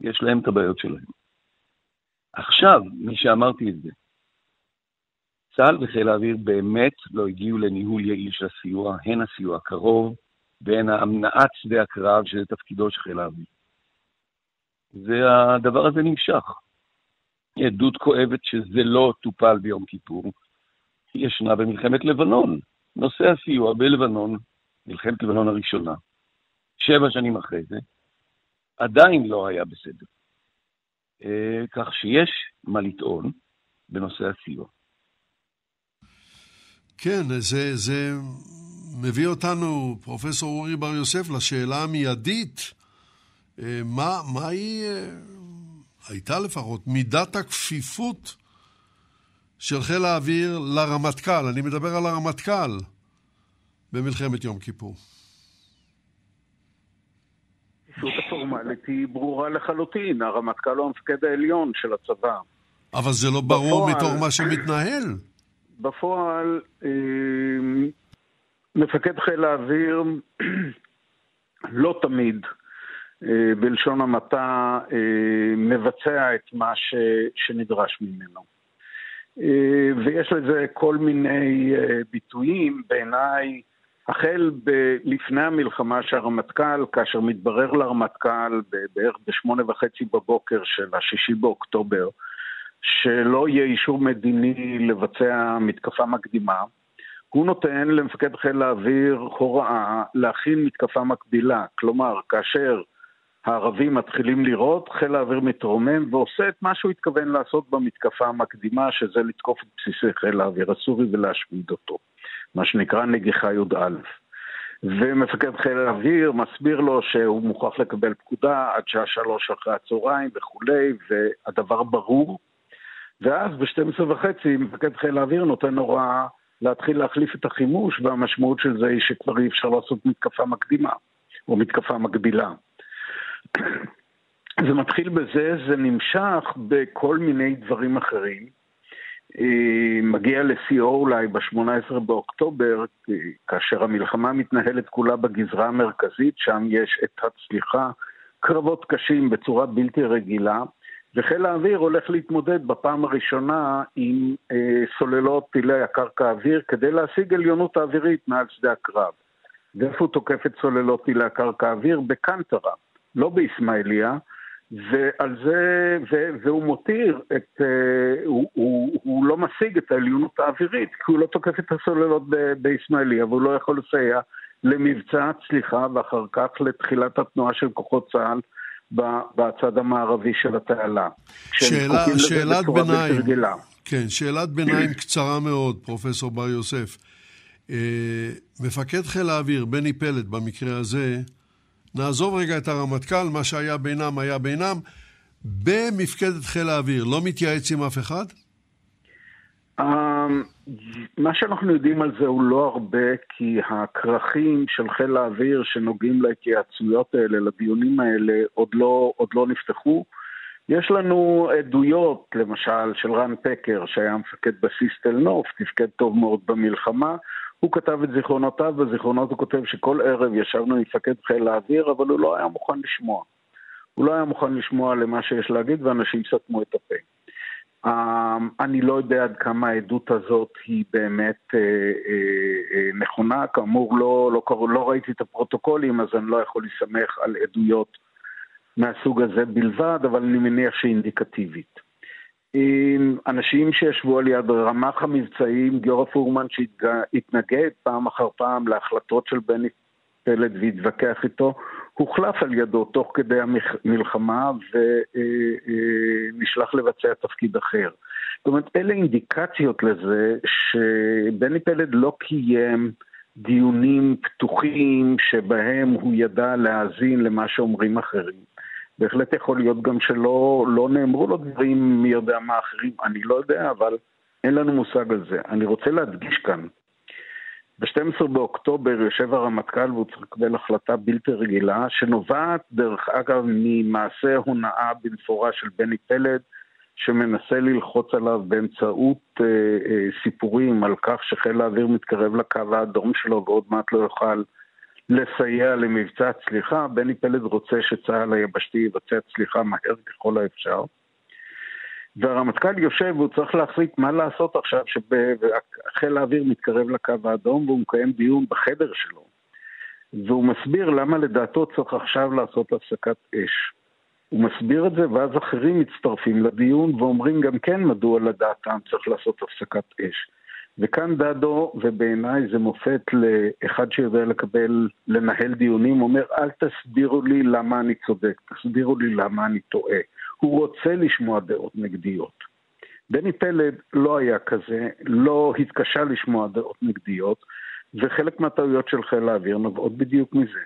יש להם את הבעיות שלהם. עכשיו, מי שאמרתי את זה, צה"ל וחיל האוויר באמת לא הגיעו לניהול יעיל של הסיוע, הן הסיוע הקרוב והן המנעת שדה הקרב, שזה תפקידו של חיל האוויר. והדבר הזה נמשך. עדות כואבת שזה לא טופל ביום כיפור, ישנה במלחמת לבנון. נושא הסיוע בלבנון, מלחמת לבנון הראשונה, שבע שנים אחרי זה, עדיין לא היה בסדר. אה, כך שיש מה לטעון בנושא הסיוע. כן, זה, זה מביא אותנו, פרופסור אורי בר יוסף, לשאלה המיידית, מה, מה היא, אה, הייתה לפחות, מידת הכפיפות של חיל האוויר לרמטכ"ל, אני מדבר על הרמטכ"ל, במלחמת יום כיפור. הכפיפות הפורמלית היא ברורה לחלוטין, הרמטכ"ל הוא המפקד העליון של הצבא. אבל זה לא ברור בפועל, מתוך מה שמתנהל. בפועל, אה, מפקד חיל האוויר לא תמיד, אה, בלשון המעטה, אה, מבצע את מה ש, שנדרש ממנו. ויש לזה כל מיני ביטויים, בעיניי החל ב- לפני המלחמה שהרמטכ"ל, כאשר מתברר לרמטכ"ל בערך בשמונה וחצי בבוקר של השישי באוקטובר, שלא יהיה אישור מדיני לבצע מתקפה מקדימה, הוא נותן למפקד חיל האוויר הוראה להכין מתקפה מקבילה. כלומר, כאשר הערבים מתחילים לירות, חיל האוויר מתרומם ועושה את מה שהוא התכוון לעשות במתקפה המקדימה, שזה לתקוף את בסיסי חיל האוויר הסורי ולהשמיד אותו. מה שנקרא נגיחה י"א. ומפקד חיל האוויר מסביר לו שהוא מוכרח לקבל פקודה עד שעה שלוש אחרי הצהריים וכולי, והדבר ברור. ואז ב-12 וחצי מפקד חיל האוויר נותן הוראה להתחיל להחליף את החימוש, והמשמעות של זה היא שכבר אי אפשר לעשות מתקפה מקדימה, או מתקפה מקבילה. זה מתחיל בזה, זה נמשך בכל מיני דברים אחרים. אה, מגיע לשיאו אולי ב-18 באוקטובר, אה, כאשר המלחמה מתנהלת כולה בגזרה המרכזית, שם יש את הצליחה, קרבות קשים בצורה בלתי רגילה, וחיל האוויר הולך להתמודד בפעם הראשונה עם אה, סוללות טילי הקרקע האוויר כדי להשיג עליונות האווירית מעל שדה הקרב. ואיפה הוא תוקף את סוללות טילי הקרקע האוויר? בקנטרה, לא באיסמעיליה, ועל זה, ו, והוא מותיר את, uh, הוא, הוא, הוא לא משיג את העליונות האווירית, כי הוא לא תוקף את הסוללות בישמעאליה, והוא לא יכול לסייע למבצע הצליחה ואחר כך לתחילת התנועה של כוחות צה"ל בצד המערבי של התעלה. שאלה, שאלת ביניים, כן, שאלת ביניים קצרה מאוד, פרופסור בר יוסף. אה, מפקד חיל האוויר, בני פלד במקרה הזה, נעזוב רגע את הרמטכ"ל, מה שהיה בינם היה בינם. במפקדת חיל האוויר, לא מתייעץ עם אף אחד? אמ, מה שאנחנו יודעים על זה הוא לא הרבה, כי הכרכים של חיל האוויר שנוגעים להתייעצויות האלה, לדיונים האלה, עוד לא, עוד לא נפתחו. יש לנו עדויות, למשל, של רן פקר, שהיה מפקד בסיס תל נוף, תפקד טוב מאוד במלחמה. הוא כתב את זיכרונותיו, בזיכרונות הוא כותב שכל ערב ישבנו עם מפקד חיל האוויר, אבל הוא לא היה מוכן לשמוע. הוא לא היה מוכן לשמוע למה שיש להגיד, ואנשים סתמו את הפה. אמ, אני לא יודע עד כמה העדות הזאת היא באמת אה, אה, נכונה, כאמור לא, לא, לא ראיתי את הפרוטוקולים אז אני לא יכול להסתמך על עדויות מהסוג הזה בלבד, אבל אני מניח שהיא אינדיקטיבית. עם אנשים שישבו על יד רמ"ח המבצעים, גיורא פורמן שהתנגד פעם אחר פעם להחלטות של בני פלד והתווכח איתו, הוחלף על ידו תוך כדי המלחמה ונשלח לבצע תפקיד אחר. זאת אומרת, אלה אינדיקציות לזה שבני פלד לא קיים דיונים פתוחים שבהם הוא ידע להאזין למה שאומרים אחרים. בהחלט יכול להיות גם שלא לא נאמרו לו דברים מי יודע מה אחרים, אני לא יודע, אבל אין לנו מושג על זה. אני רוצה להדגיש כאן, ב-12 באוקטובר יושב הרמטכ"ל והוא צריך לקבל החלטה בלתי רגילה, שנובעת, דרך אגב, ממעשה הונאה במפורש של בני פלד, שמנסה ללחוץ עליו באמצעות אה, אה, סיפורים על כך שחיל האוויר מתקרב לקו האדום שלו ועוד מעט לא יוכל לסייע למבצע צליחה. בני פלד רוצה שצה"ל היבשתי יבצע צליחה מהר ככל האפשר. והרמטכ"ל יושב והוא צריך להחליט מה לעשות עכשיו שחיל האוויר מתקרב לקו האדום והוא מקיים דיון בחדר שלו. והוא מסביר למה לדעתו צריך עכשיו לעשות הפסקת אש. הוא מסביר את זה ואז אחרים מצטרפים לדיון ואומרים גם כן מדוע לדעתם צריך לעשות הפסקת אש. וכאן דדו, ובעיניי זה מופת לאחד שיודע לקבל, לנהל דיונים, אומר אל תסבירו לי למה אני צודק, תסבירו לי למה אני טועה. הוא רוצה לשמוע דעות נגדיות. בני פלד לא היה כזה, לא התקשה לשמוע דעות נגדיות, וחלק מהטעויות של חיל האוויר נובעות בדיוק מזה.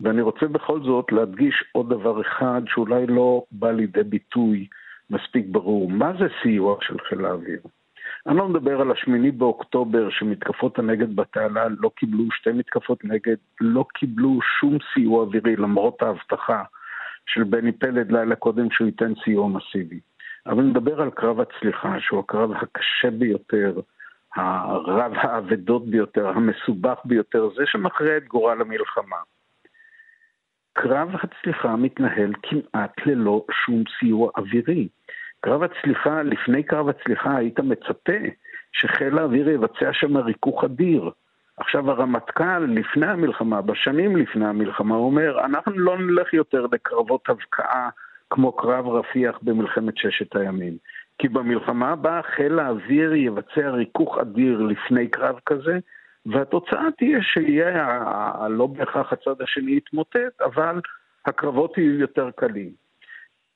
ואני רוצה בכל זאת להדגיש עוד דבר אחד שאולי לא בא לידי ביטוי מספיק ברור. מה זה סיוע של חיל האוויר? אני לא מדבר על השמיני באוקטובר, שמתקפות הנגד בתעלה לא קיבלו, שתי מתקפות נגד, לא קיבלו שום סיוע אווירי למרות ההבטחה של בני פלד לילה קודם שהוא ייתן סיוע מסיבי. אבל נדבר על קרב הצליחה, שהוא הקרב הקשה ביותר, הרב האבדות ביותר, המסובך ביותר, זה שמכריע את גורל המלחמה. קרב הצליחה מתנהל כמעט ללא שום סיוע אווירי. קרב הצליחה, לפני קרב הצליחה היית מצפה שחיל האוויר יבצע שם ריכוך אדיר. עכשיו הרמטכ"ל, לפני המלחמה, בשנים לפני המלחמה, אומר, אנחנו לא נלך יותר לקרבות הבקעה כמו קרב רפיח במלחמת ששת הימים. כי במלחמה הבאה חיל האוויר יבצע ריכוך אדיר לפני קרב כזה, והתוצאה תהיה שיהיה, לא בהכרח הצד השני יתמוטט, אבל הקרבות יהיו יותר קלים.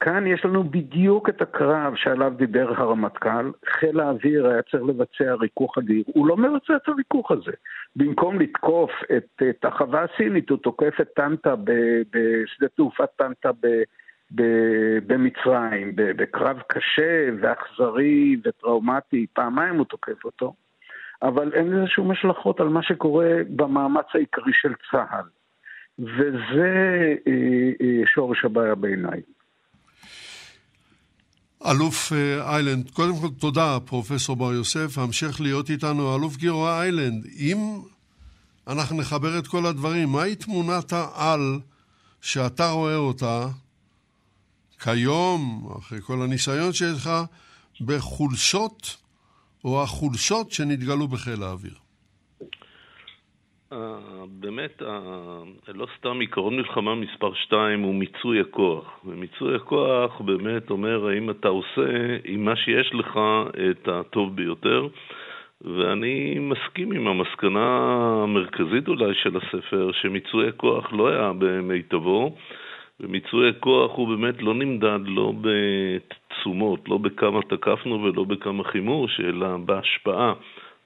כאן יש לנו בדיוק את הקרב שעליו דיבר הרמטכ"ל, חיל האוויר היה צריך לבצע ריכוך אדיר, הוא לא מבצע את הריכוך הזה. במקום לתקוף את, את החווה הסינית, הוא תוקף את טנטה בשדה תעופה טנטה ב, ב, במצרים, בקרב קשה ואכזרי וטראומטי, פעמיים הוא תוקף אותו, אבל אין לזה שום השלכות על מה שקורה במאמץ העיקרי של צה"ל. וזה אה, אה, שורש הבעיה בעיניי. אלוף אה, איילנד, קודם כל תודה, פרופסור בר יוסף. המשך להיות איתנו, אלוף גיורא איילנד. אם אנחנו נחבר את כל הדברים, מהי תמונת העל שאתה רואה אותה כיום, אחרי כל הניסיון שיש לך, בחולשות או החולשות שנתגלו בחיל האוויר? באמת, לא סתם עיקרון מלחמה מספר 2 הוא מיצוי הכוח. ומיצוי הכוח באמת אומר האם אתה עושה עם מה שיש לך את הטוב ביותר. ואני מסכים עם המסקנה המרכזית אולי של הספר, שמיצוי הכוח לא היה במיטבו, ומיצוי הכוח הוא באמת לא נמדד לא בתשומות, לא בכמה תקפנו ולא בכמה חימוש, אלא בהשפעה.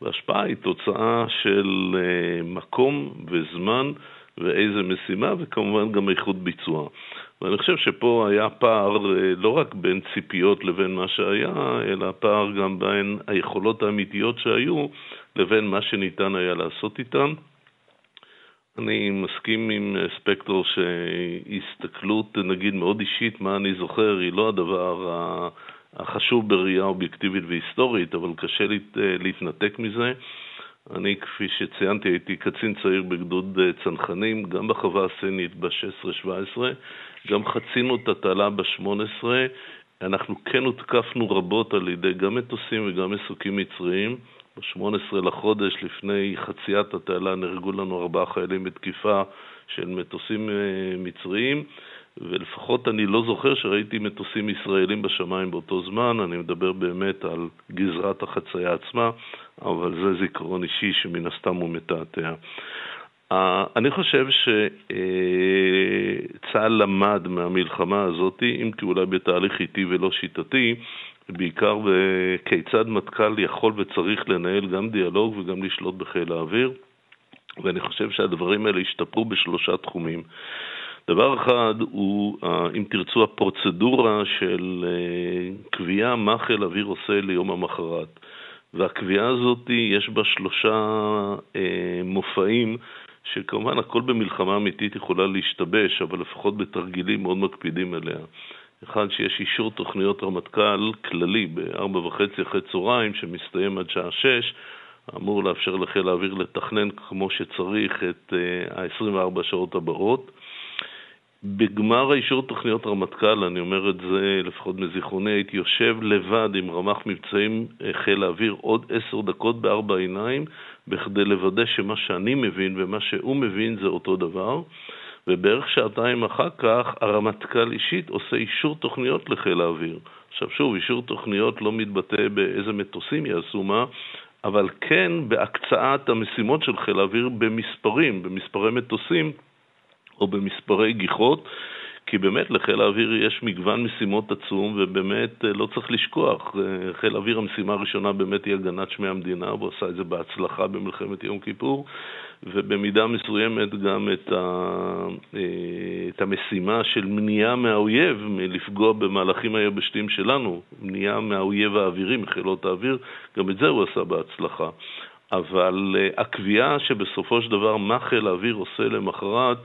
והשפעה היא תוצאה של אה, מקום וזמן ואיזה משימה, וכמובן גם איכות ביצוע. ואני חושב שפה היה פער אה, לא רק בין ציפיות לבין מה שהיה, אלא פער גם בין היכולות האמיתיות שהיו לבין מה שניתן היה לעשות איתן. אני מסכים עם אה, ספקטור שהסתכלות, נגיד, מאוד אישית, מה אני זוכר, היא לא הדבר החשוב בראייה אובייקטיבית והיסטורית, אבל קשה להת, אה, להתנתק מזה. אני, כפי שציינתי, הייתי קצין צעיר בגדוד אה, צנחנים, גם בחווה הסינית ב-16-17, גם חצינו את התעלה ב-18, אנחנו כן הותקפנו רבות על ידי גם מטוסים וגם מסוקים מצריים. ב-18 לחודש, לפני חציית התעלה, נהרגו לנו ארבעה חיילים בתקיפה של מטוסים אה, מצריים, ולפחות אני לא זוכר שראיתי מטוסים ישראלים בשמיים באותו זמן, אני מדבר באמת על גזרת החצייה עצמה, אבל זה זיכרון אישי שמן הסתם הוא מתעתע. אני חושב שצה"ל למד מהמלחמה הזאת, אם כי אולי בתהליך איטי ולא שיטתי, בעיקר כיצד מטכ"ל יכול וצריך לנהל גם דיאלוג וגם לשלוט בחיל האוויר, ואני חושב שהדברים האלה השתפרו בשלושה תחומים. דבר אחד הוא, אם תרצו, הפרוצדורה של אה, קביעה מה חיל האוויר עושה ליום המחרת. והקביעה הזאת, יש בה שלושה אה, מופעים שכמובן הכל במלחמה אמיתית יכולה להשתבש, אבל לפחות בתרגילים מאוד מקפידים עליה. אחד, שיש אישור תוכניות רמטכ"ל כללי ב-4 וחצי אחרי צהריים, שמסתיים עד שעה 6, אמור לאפשר לחיל האוויר לתכנן כמו שצריך את ה-24 אה, שעות הבאות. בגמר האישור תוכניות רמטכ"ל, אני אומר את זה לפחות מזיכרוני, הייתי יושב לבד עם רמ"ח מבצעים אה, חיל האוויר עוד עשר דקות בארבע עיניים, בכדי לוודא שמה שאני מבין ומה שהוא מבין זה אותו דבר. ובערך שעתיים אחר כך הרמטכ"ל אישית עושה אישור תוכניות לחיל האוויר. עכשיו שוב, אישור תוכניות לא מתבטא באיזה מטוסים יעשו מה, אבל כן בהקצאת המשימות של חיל האוויר במספרים, במספרי מטוסים או במספרי גיחות, כי באמת לחיל האוויר יש מגוון משימות עצום, ובאמת אה, לא צריך לשכוח, אה, חיל האוויר המשימה הראשונה באמת היא הגנת שמי המדינה, והוא עשה את זה בהצלחה במלחמת יום כיפור, ובמידה מסוימת גם את, ה, אה, את המשימה של מניעה מהאויב מלפגוע במהלכים היבשתיים שלנו, מניעה מהאויב האווירי, מחילות האוויר, גם את זה הוא עשה בהצלחה. אבל הקביעה שבסופו של דבר מה חיל האוויר עושה למחרת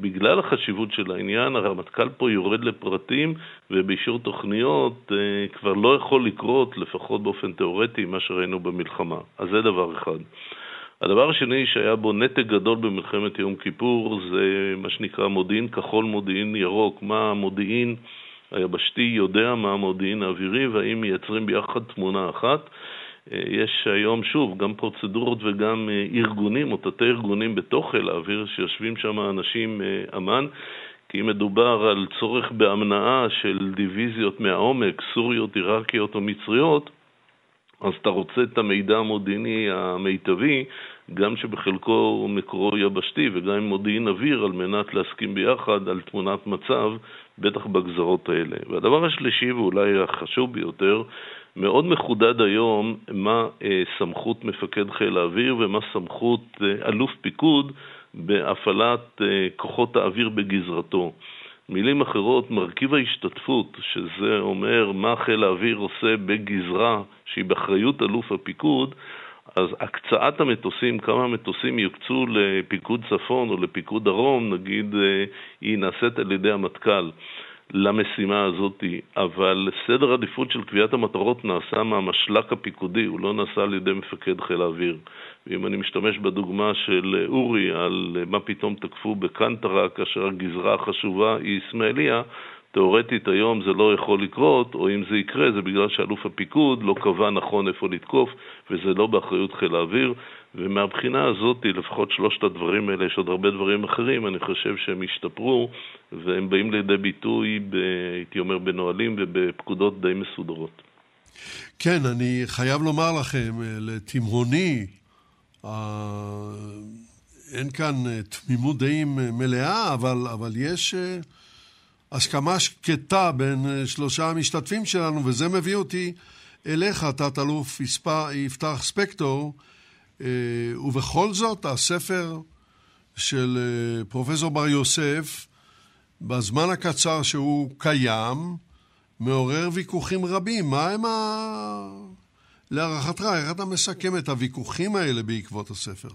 בגלל החשיבות של העניין, הרמטכ"ל פה יורד לפרטים, ובאישור תוכניות אה, כבר לא יכול לקרות, לפחות באופן תיאורטי, מה שראינו במלחמה. אז זה דבר אחד. הדבר השני שהיה בו נתק גדול במלחמת יום כיפור זה מה שנקרא מודיעין כחול, מודיעין ירוק. מה המודיעין היבשתי יודע מה המודיעין האווירי והאם מייצרים ביחד תמונה אחת. יש היום, שוב, גם פרוצדורות וגם אה, ארגונים, או תתי ארגונים בתוך חיל האוויר, שיושבים שם אנשים אה, אמ"ן, כי אם מדובר על צורך בהמנעה של דיוויזיות מהעומק, סוריות, עיראקיות או מצריות, אז אתה רוצה את המידע המודיעיני המיטבי, גם שבחלקו מקורו יבשתי וגם עם מודיעין אוויר, על מנת להסכים ביחד על תמונת מצב, בטח בגזרות האלה. והדבר השלישי, ואולי החשוב ביותר, מאוד מחודד היום מה אה, סמכות מפקד חיל האוויר ומה סמכות אה, אלוף פיקוד בהפעלת אה, כוחות האוויר בגזרתו. מילים אחרות, מרכיב ההשתתפות, שזה אומר מה חיל האוויר עושה בגזרה שהיא באחריות אלוף הפיקוד, אז הקצאת המטוסים, כמה מטוסים יוקצו לפיקוד צפון או לפיקוד דרום, נגיד, היא נעשית על ידי המטכ"ל. למשימה הזאת, אבל סדר עדיפות של קביעת המטרות נעשה מהמשל"ק הפיקודי, הוא לא נעשה על ידי מפקד חיל האוויר. ואם אני משתמש בדוגמה של אורי על מה פתאום תקפו בקנטרה כאשר הגזרה החשובה היא אסמאעיליה, תאורטית היום זה לא יכול לקרות, או אם זה יקרה זה בגלל שאלוף הפיקוד לא קבע נכון איפה לתקוף, וזה לא באחריות חיל האוויר, ומהבחינה הזאת, לפחות שלושת הדברים האלה, יש עוד הרבה דברים אחרים, אני חושב שהם השתפרו, והם באים לידי ביטוי, ב, הייתי אומר, בנהלים ובפקודות די מסודרות. כן, אני חייב לומר לכם, לתימהוני, אין כאן תמימות דעים מלאה, אבל, אבל יש הסכמה שקטה בין שלושה המשתתפים שלנו, וזה מביא אותי אליך, תת-אלוף יפתח ספקטור, אה, ובכל זאת, הספר של אה, פרופסור בר יוסף, בזמן הקצר שהוא קיים, מעורר ויכוחים רבים. מה הם ה... להערכתך, איך אתה מסכם את הוויכוחים האלה בעקבות הספר?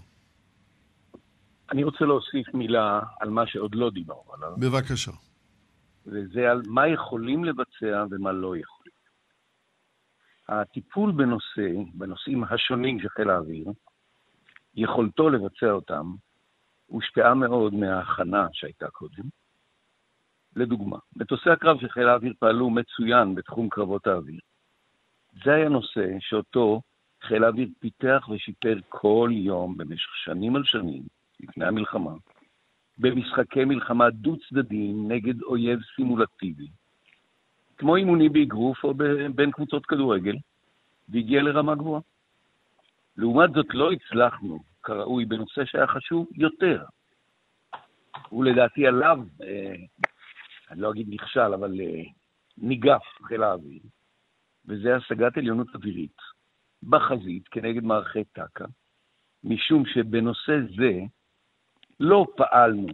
אני רוצה להוסיף מילה על מה שעוד לא דיברנו עליו. בבקשה. וזה על מה יכולים לבצע ומה לא יכולים. הטיפול בנושא, בנושאים השונים של חיל האוויר, יכולתו לבצע אותם הושפעה מאוד מההכנה שהייתה קודם, לדוגמה, מטוסי הקרב של חיל האוויר פעלו מצוין בתחום קרבות האוויר. זה היה נושא שאותו חיל האוויר פיתח ושיפר כל יום במשך שנים על שנים, לפני המלחמה, במשחקי מלחמה דו-צדדיים נגד אויב סימולטיבי, כמו אימונים באגרוף או בין קבוצות כדורגל, והגיע לרמה גבוהה. לעומת זאת, לא הצלחנו כראוי בנושא שהיה חשוב יותר. ולדעתי עליו, אה, אני לא אגיד נכשל, אבל אה, ניגף חיל האוויר, וזה השגת עליונות אווירית בחזית כנגד מערכי טק"א, משום שבנושא זה לא פעלנו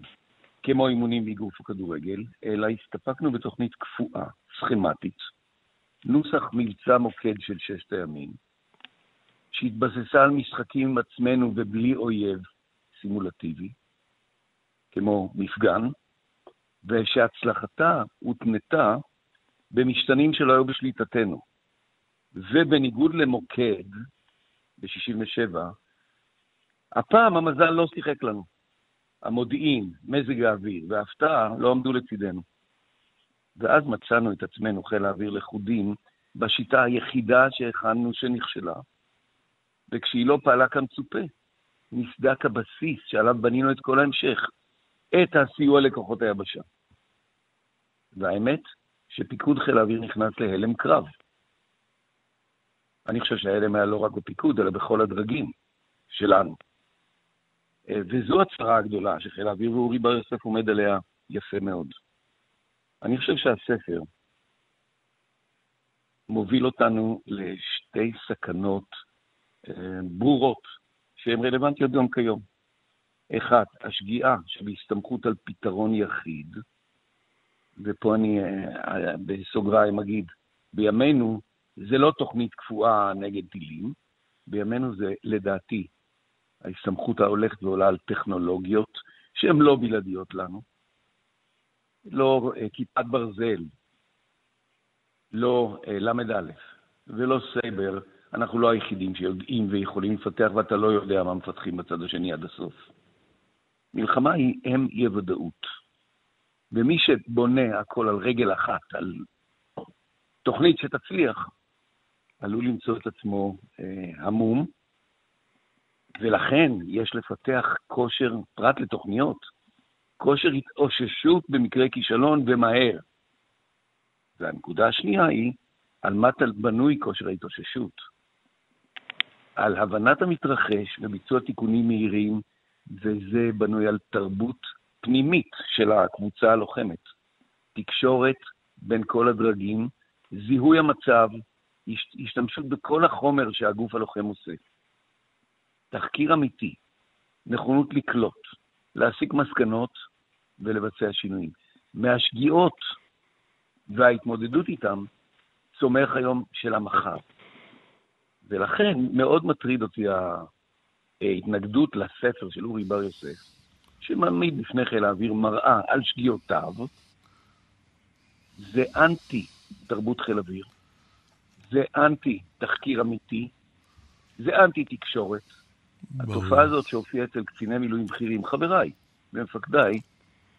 כמו אימונים באגרוף וכדורגל, אלא הסתפקנו בתוכנית קפואה, סכמטית, נוסח מבצע מוקד של ששת הימים, שהתבססה על משחקים עם עצמנו ובלי אויב סימולטיבי, כמו מפגן, ושהצלחתה הותנתה במשתנים שלא היו בשליטתנו. ובניגוד למוקד ב-67', הפעם המזל לא שיחק לנו. המודיעין, מזג האוויר וההפתעה לא עמדו לצידנו. ואז מצאנו את עצמנו, חיל האוויר לכודים, בשיטה היחידה שהכנו שנכשלה, וכשהיא לא פעלה כמצופה, נסדק הבסיס שעליו בנינו את כל ההמשך, את הסיוע לכוחות היבשה. והאמת, שפיקוד חיל האוויר נכנס להלם קרב. אני חושב שההלם היה לא רק בפיקוד, אלא בכל הדרגים שלנו. אה, וזו הצהרה הגדולה שחיל האוויר ואורי בר יוסף עומד עליה יפה מאוד. אני חושב שהספר מוביל אותנו לשתי סכנות ברורות שהן רלוונטיות גם כיום. אחת, השגיאה שבהסתמכות על פתרון יחיד, ופה אני אה, בסוגריים אגיד, בימינו זה לא תוכנית קפואה נגד טילים, בימינו זה לדעתי ההסתמכות ההולכת ועולה על טכנולוגיות שהן לא בלעדיות לנו, לא אה, כיפת ברזל, לא אה, ל"א ולא סייבר, אנחנו לא היחידים שיודעים ויכולים לפתח, ואתה לא יודע מה מפתחים בצד השני עד הסוף. מלחמה היא אם אי-ודאות. ומי שבונה הכל על רגל אחת, על תוכנית שתצליח, עלול למצוא את עצמו אה, המום, ולכן יש לפתח כושר, פרט לתוכניות, כושר התאוששות במקרה כישלון ומהר. והנקודה השנייה היא, על מה בנוי כושר ההתאוששות? על הבנת המתרחש וביצוע תיקונים מהירים, וזה בנוי על תרבות פנימית של הקבוצה הלוחמת. תקשורת בין כל הדרגים, זיהוי המצב, השתמשות בכל החומר שהגוף הלוחם עושה. תחקיר אמיתי, נכונות לקלוט, להסיק מסקנות ולבצע שינויים. מהשגיאות וההתמודדות איתם צומח היום של המחר. ולכן מאוד מטריד אותי ההתנגדות לספר של אורי בר יוסף, שמעמיד בפני חיל האוויר מראה על שגיאותיו, זה אנטי תרבות חיל אוויר, זה אנטי תחקיר אמיתי, זה אנטי תקשורת, התופעה הזאת שהופיעה אצל קציני מילואים בכירים, חבריי ומפקדיי,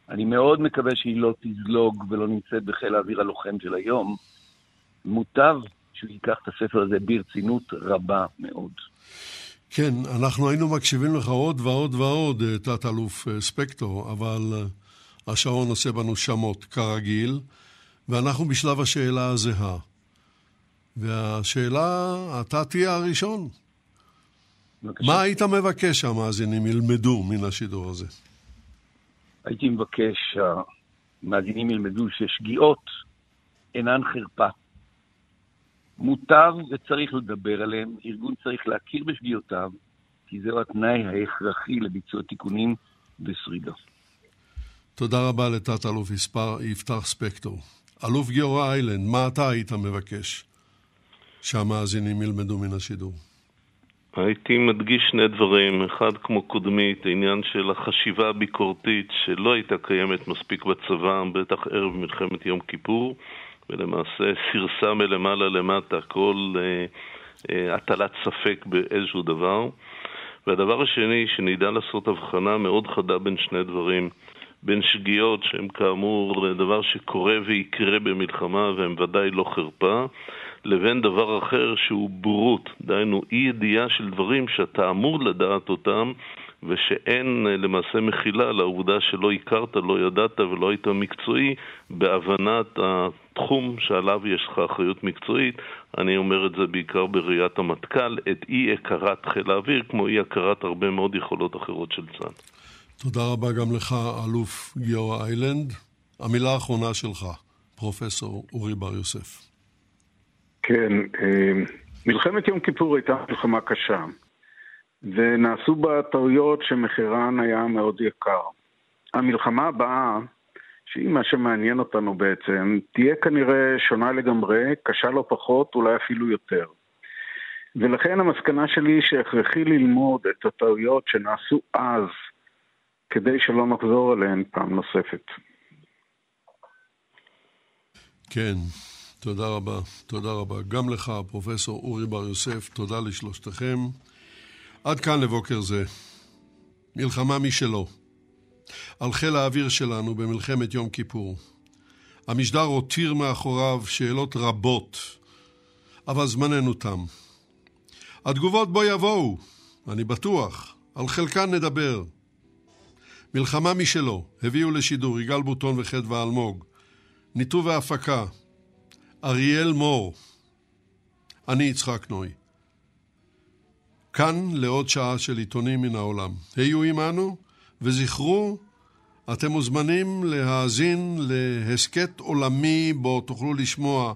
אני מאוד מקווה שהיא לא תזלוג ולא נמצאת בחיל האוויר הלוחם של היום. מוטב שהוא ייקח את הספר הזה ברצינות רבה מאוד. כן, אנחנו היינו מקשיבים לך עוד ועוד ועוד, אה, תת-אלוף אה, ספקטור, אבל אה, השעון עושה בנו שמות, כרגיל, ואנחנו בשלב השאלה הזהה. והשאלה, אתה תהיה הראשון. בבקשה. מה היית מבקש שהמאזינים ילמדו מן השידור הזה? הייתי מבקש שהמאזינים ילמדו ששגיאות אינן חרפה. מותר וצריך לדבר עליהן, ארגון צריך להכיר בשגיאותיו, כי זהו התנאי ההכרחי לביצוע תיקונים ושרידה. תודה רבה לתת-אלוף יפתח ספקטור. אלוף גיורא איילנד, מה אתה היית מבקש שהמאזינים ילמדו מן השידור? הייתי מדגיש שני דברים. אחד, כמו קודמית, העניין של החשיבה הביקורתית שלא הייתה קיימת מספיק בצבא, בטח ערב מלחמת יום כיפור, ולמעשה סירסה מלמעלה למטה כל אה, אה, הטלת ספק באיזשהו דבר. והדבר השני, שנדע לעשות הבחנה מאוד חדה בין שני דברים. בין שגיאות שהן כאמור דבר שקורה ויקרה במלחמה והן ודאי לא חרפה, לבין דבר אחר שהוא בורות, דהיינו אי ידיעה של דברים שאתה אמור לדעת אותם ושאין אה, למעשה מחילה לעובדה שלא הכרת, לא ידעת ולא היית מקצועי בהבנת התחום שעליו יש לך אחריות מקצועית. אני אומר את זה בעיקר בראיית המטכ"ל, את אי הכרת חיל האוויר, כמו אי הכרת הרבה מאוד יכולות אחרות של צה"ל. תודה רבה גם לך, אלוף גיורא איילנד. המילה האחרונה שלך, פרופסור אורי בר יוסף. כן, אה, מלחמת יום כיפור הייתה מלחמה קשה. ונעשו בה טעויות שמחירן היה מאוד יקר. המלחמה הבאה, שהיא מה שמעניין אותנו בעצם, תהיה כנראה שונה לגמרי, קשה לא פחות, אולי אפילו יותר. ולכן המסקנה שלי היא שהכרחי ללמוד את הטעויות שנעשו אז, כדי שלא נחזור עליהן פעם נוספת. כן, תודה רבה. תודה רבה. גם לך, פרופסור אורי בר יוסף, תודה לשלושתכם. עד כאן לבוקר זה. מלחמה משלו. על חיל האוויר שלנו במלחמת יום כיפור. המשדר הותיר מאחוריו שאלות רבות, אבל זמננו תם. התגובות בו יבואו, אני בטוח, על חלקן נדבר. מלחמה משלו, הביאו לשידור יגאל בוטון וחדווה אלמוג. ניתוב והפקה, אריאל מור. אני יצחק נוי. כאן לעוד שעה של עיתונים מן העולם. היו עמנו וזכרו, אתם מוזמנים להאזין להסכת עולמי בו תוכלו לשמוע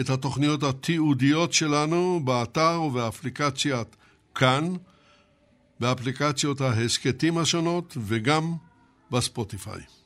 את התוכניות התיעודיות שלנו באתר ובאפליקציית כאן, באפליקציות ההסכתים השונות וגם בספוטיפיי.